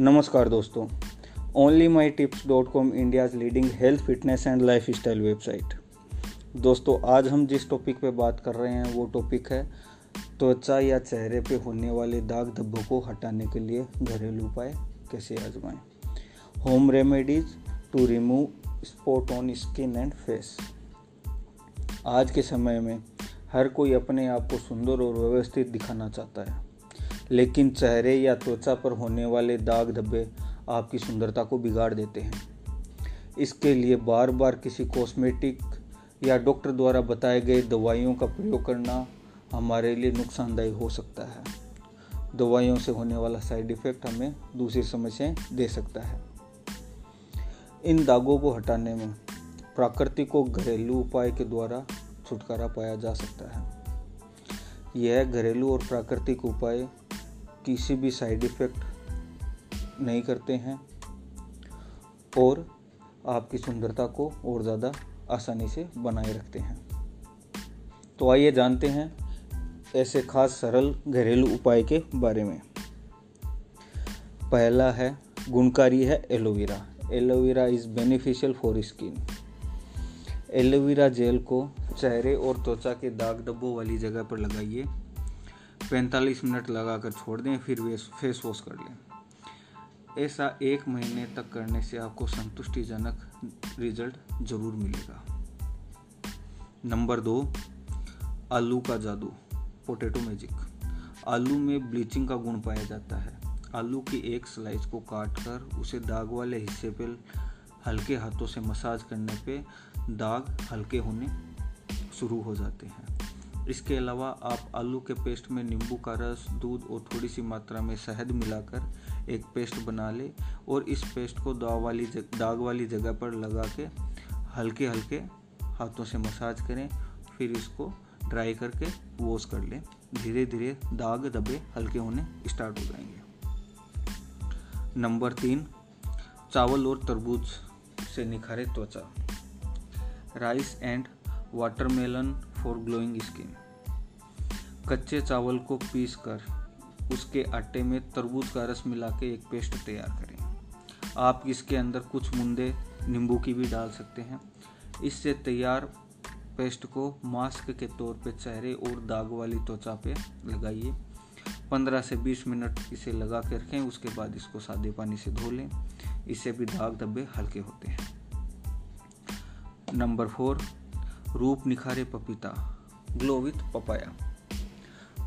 नमस्कार दोस्तों। Only my tips dot com India's leading health fitness and lifestyle website दोस्तों, आज हम जिस टॉपिक पे बात कर रहे हैं, वो टॉपिक है त्वचा या चेहरे पे होने वाले दाग धब्बों को हटाने के लिए घरेलू उपाय कैसे आजमाएँ। Home remedies to remove spot on skin and face आज के समय में हर कोई अपने आप को सुंदर और व्यवस्थित दिखाना चाहता है। लेकिन चेहरे या त्वचा पर होने वाले दाग धब्बे आपकी सुंदरता को बिगाड़ देते हैं। इसके लिए बार बार किसी कॉस्मेटिक या डॉक्टर द्वारा बताए गए दवाइयों का प्रयोग करना हमारे लिए नुकसानदायी हो सकता है। दवाइयों से होने वाला साइड इफ़ेक्ट हमें दूसरी समस्याएँ दे सकता है। इन दागों को हटाने में प्राकृतिक और घरेलू उपाय के द्वारा छुटकारा पाया जा सकता है। यह घरेलू और प्राकृतिक उपाय किसी भी साइड इफ़ेक्ट नहीं करते हैं और आपकी सुंदरता को और ज़्यादा आसानी से बनाए रखते हैं। तो आइए जानते हैं ऐसे खास सरल घरेलू उपाय के बारे में। पहला है, गुणकारी है aloe vera. Aloe vera is beneficial for skin aloe vera gel को चेहरे और त्वचा के दाग धब्बों वाली जगह पर लगाइए। 45 मिनट लगाकर छोड़ दें, फिर फेस वॉश कर लें। ऐसा एक महीने तक करने से आपको संतुष्टिजनक रिज़ल्ट ज़रूर मिलेगा। नंबर दो, आलू का जादू, पोटैटो मैजिक। आलू में ब्लीचिंग का गुण पाया जाता है। आलू की एक स्लाइस को काट कर उसे दाग वाले हिस्से पर हल्के हाथों से मसाज करने पे दाग हल्के होने शुरू हो जाते हैं। इसके अलावा आप आलू के पेस्ट में नींबू का रस, दूध और थोड़ी सी मात्रा में शहद मिलाकर एक पेस्ट बना ले और इस पेस्ट को दाग वाली दाग वाली जगह पर लगा के हल्के हल्के हाथों से मसाज करें, फिर इसको ड्राई करके वॉश कर लें। धीरे धीरे दाग धब्बे हल्के होने स्टार्ट हो जाएँगे। नंबर तीन, चावल और तरबूज से निखारे त्वचा। Rice and watermelon for glowing skin कच्चे चावल को पीस कर उसके आटे में तरबूज का रस मिला के एक पेस्ट तैयार करें। आप इसके अंदर कुछ मुंदे, नींबू की भी डाल सकते हैं। इससे तैयार पेस्ट को मास्क के तौर पे चेहरे और दाग वाली त्वचा पे लगाइए। 15 से 20 मिनट इसे लगा के रखें, उसके बाद इसको सादे पानी से धो लें। इससे भी दाग धब्बे हल्के होते हैं। नंबर फोर रूप निखारे पपीता ग्लो विथ पपाया।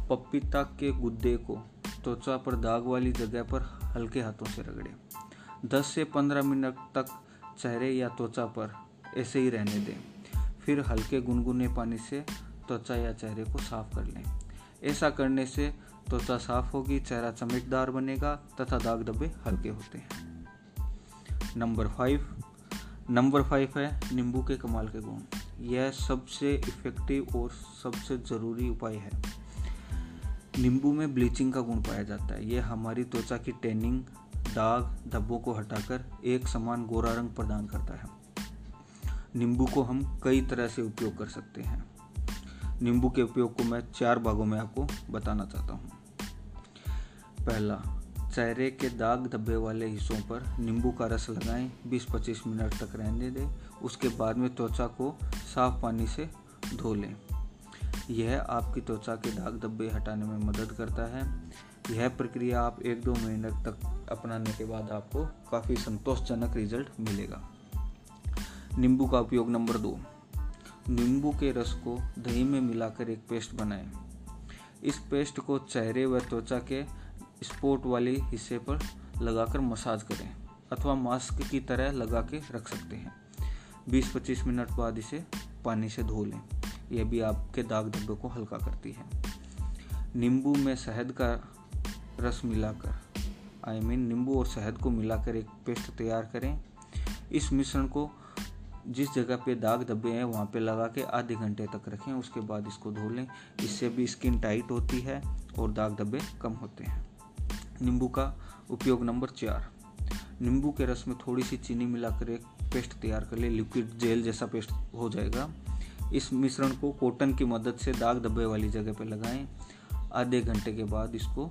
पपीता के गुद्दे को त्वचा पर दाग वाली जगह पर हल्के हाथों से रगड़े। 10 से 15 मिनट तक चेहरे या त्वचा पर ऐसे ही रहने दें। फिर हल्के गुनगुने पानी से त्वचा या चेहरे को साफ़ कर लें। ऐसा करने से त्वचा साफ़ होगी, चेहरा चमकदार बनेगा तथा दाग धब्बे हल्के होते हैं। Number five. नंबर फाइव है नींबू के कमाल के गुण। यह सबसे इफ़ेक्टिव और सबसे ज़रूरी उपाय है। नींबू में ब्लीचिंग का गुण पाया जाता है। यह हमारी त्वचा की टैनिंग दाग, धब्बों को हटाकर एक समान गोरा रंग प्रदान करता है। नींबू को हम कई तरह से उपयोग कर सकते हैं। नींबू के उपयोग को मैं चार भागों में आपको बताना चाहता हूँ। पहला चेहरे के दाग धब्बे वाले हिस्सों पर नींबू का रस लगाएँ 20-25 मिनट तक रहने दें, उसके बाद में त्वचा को साफ़ पानी से धो लें। यह आपकी त्वचा के दाग धब्बे हटाने में मदद करता है। यह प्रक्रिया आप एक दो महीने तक अपनाने के बाद आपको काफ़ी संतोषजनक रिज़ल्ट मिलेगा। नींबू का उपयोग नंबर दो। नींबू के रस को दही में मिलाकर एक पेस्ट बनाएँ। इस पेस्ट को चेहरे व त्वचा के स्पोर्ट वाले हिस्से पर लगाकर मसाज करें अथवा मास्क की तरह लगा के रख सकते हैं। 20-25 मिनट बाद इसे पानी से धो लें। यह भी आपके दाग धब्बे को हल्का करती है। नींबू में शहद का रस मिलाकर आई मीन नींबू और शहद को मिलाकर एक पेस्ट तैयार करें। इस मिश्रण को जिस जगह पे दाग धब्बे हैं, वहाँ पे लगा के आधे घंटे तक रखें। उसके बाद इसको धो लें। इससे भी स्किन टाइट होती है और दाग धब्बे कम होते हैं। नींबू का उपयोग नंबर चार। नींबू के रस में थोड़ी सी चीनी मिलाकर एक पेस्ट तैयार कर ले, लिक्विड जेल जैसा पेस्ट हो जाएगा। इस मिश्रण को कॉटन की मदद से दाग धब्बे वाली जगह पर लगाएँ। आधे घंटे के बाद इसको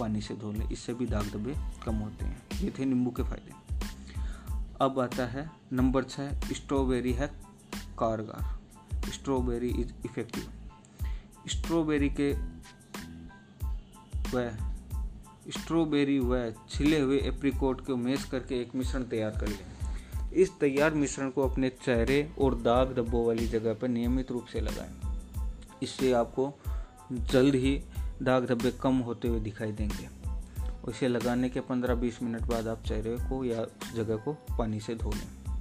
पानी से धो लें। इससे भी दाग धब्बे कम होते हैं। ये थे नींबू के फ़ायदे। अब आता है नंबर छः स्ट्रॉबेरी है कारगर। Strawberry is effective. स्ट्रॉबेरी के वह स्ट्रॉबेरी व छिले हुए एप्रिकोट को मेस करके एक मिश्रण तैयार कर लें। इस तैयार मिश्रण को अपने चेहरे और दाग धब्बों वाली जगह पर नियमित रूप से लगाएँ। इससे आपको जल्द ही दाग धब्बे कम होते हुए दिखाई देंगे इसे लगाने के 15-20 मिनट बाद आप चेहरे को या जगह को पानी से धो लें।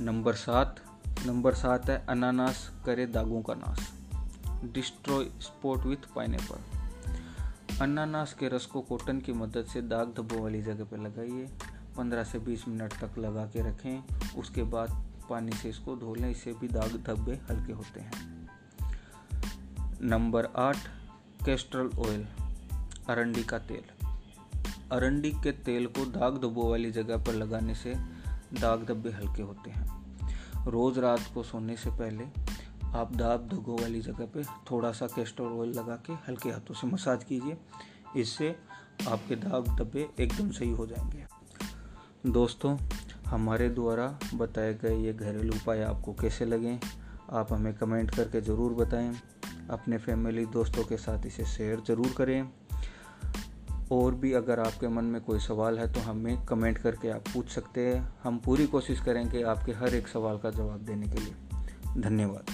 नंबर सात। नंबर सात है अनानास, करे दागों का नाश। Destroy spot with pineapple. अनानास के रस को कॉटन की मदद से दाग धब्बों वाली जगह पर लगाइए। 15 से 20 मिनट तक लगा के रखें। उसके बाद पानी से इसको धो लें। इससे भी दाग धब्बे हल्के होते हैं। नंबर आठ, कैस्ट्रल ऑयल, अरंडी का तेल। अरंडी के तेल को दाग धब्बों वाली जगह पर लगाने से दाग धब्बे हल्के होते हैं। रोज़ रात को सोने से पहले आप दाब धगो वाली जगह पे थोड़ा सा कैस्टर ऑयल लगा के हल्के हाथों से मसाज कीजिए। इससे आपके दाग धब्बे एकदम सही हो जाएँगे। दोस्तों, हमारे द्वारा बताए गए ये घरेलू उपाय आपको कैसे लगे, आप हमें कमेंट करके ज़रूर बताएँ। अपने फैमिली दोस्तों के साथ इसे शेयर ज़रूर करें। और भी अगर आपके मन में कोई सवाल है तो हमें कमेंट करके आप पूछ सकते हैं। हम पूरी कोशिश करेंगे आपके हर एक सवाल का जवाब देने के लिए। धन्यवाद।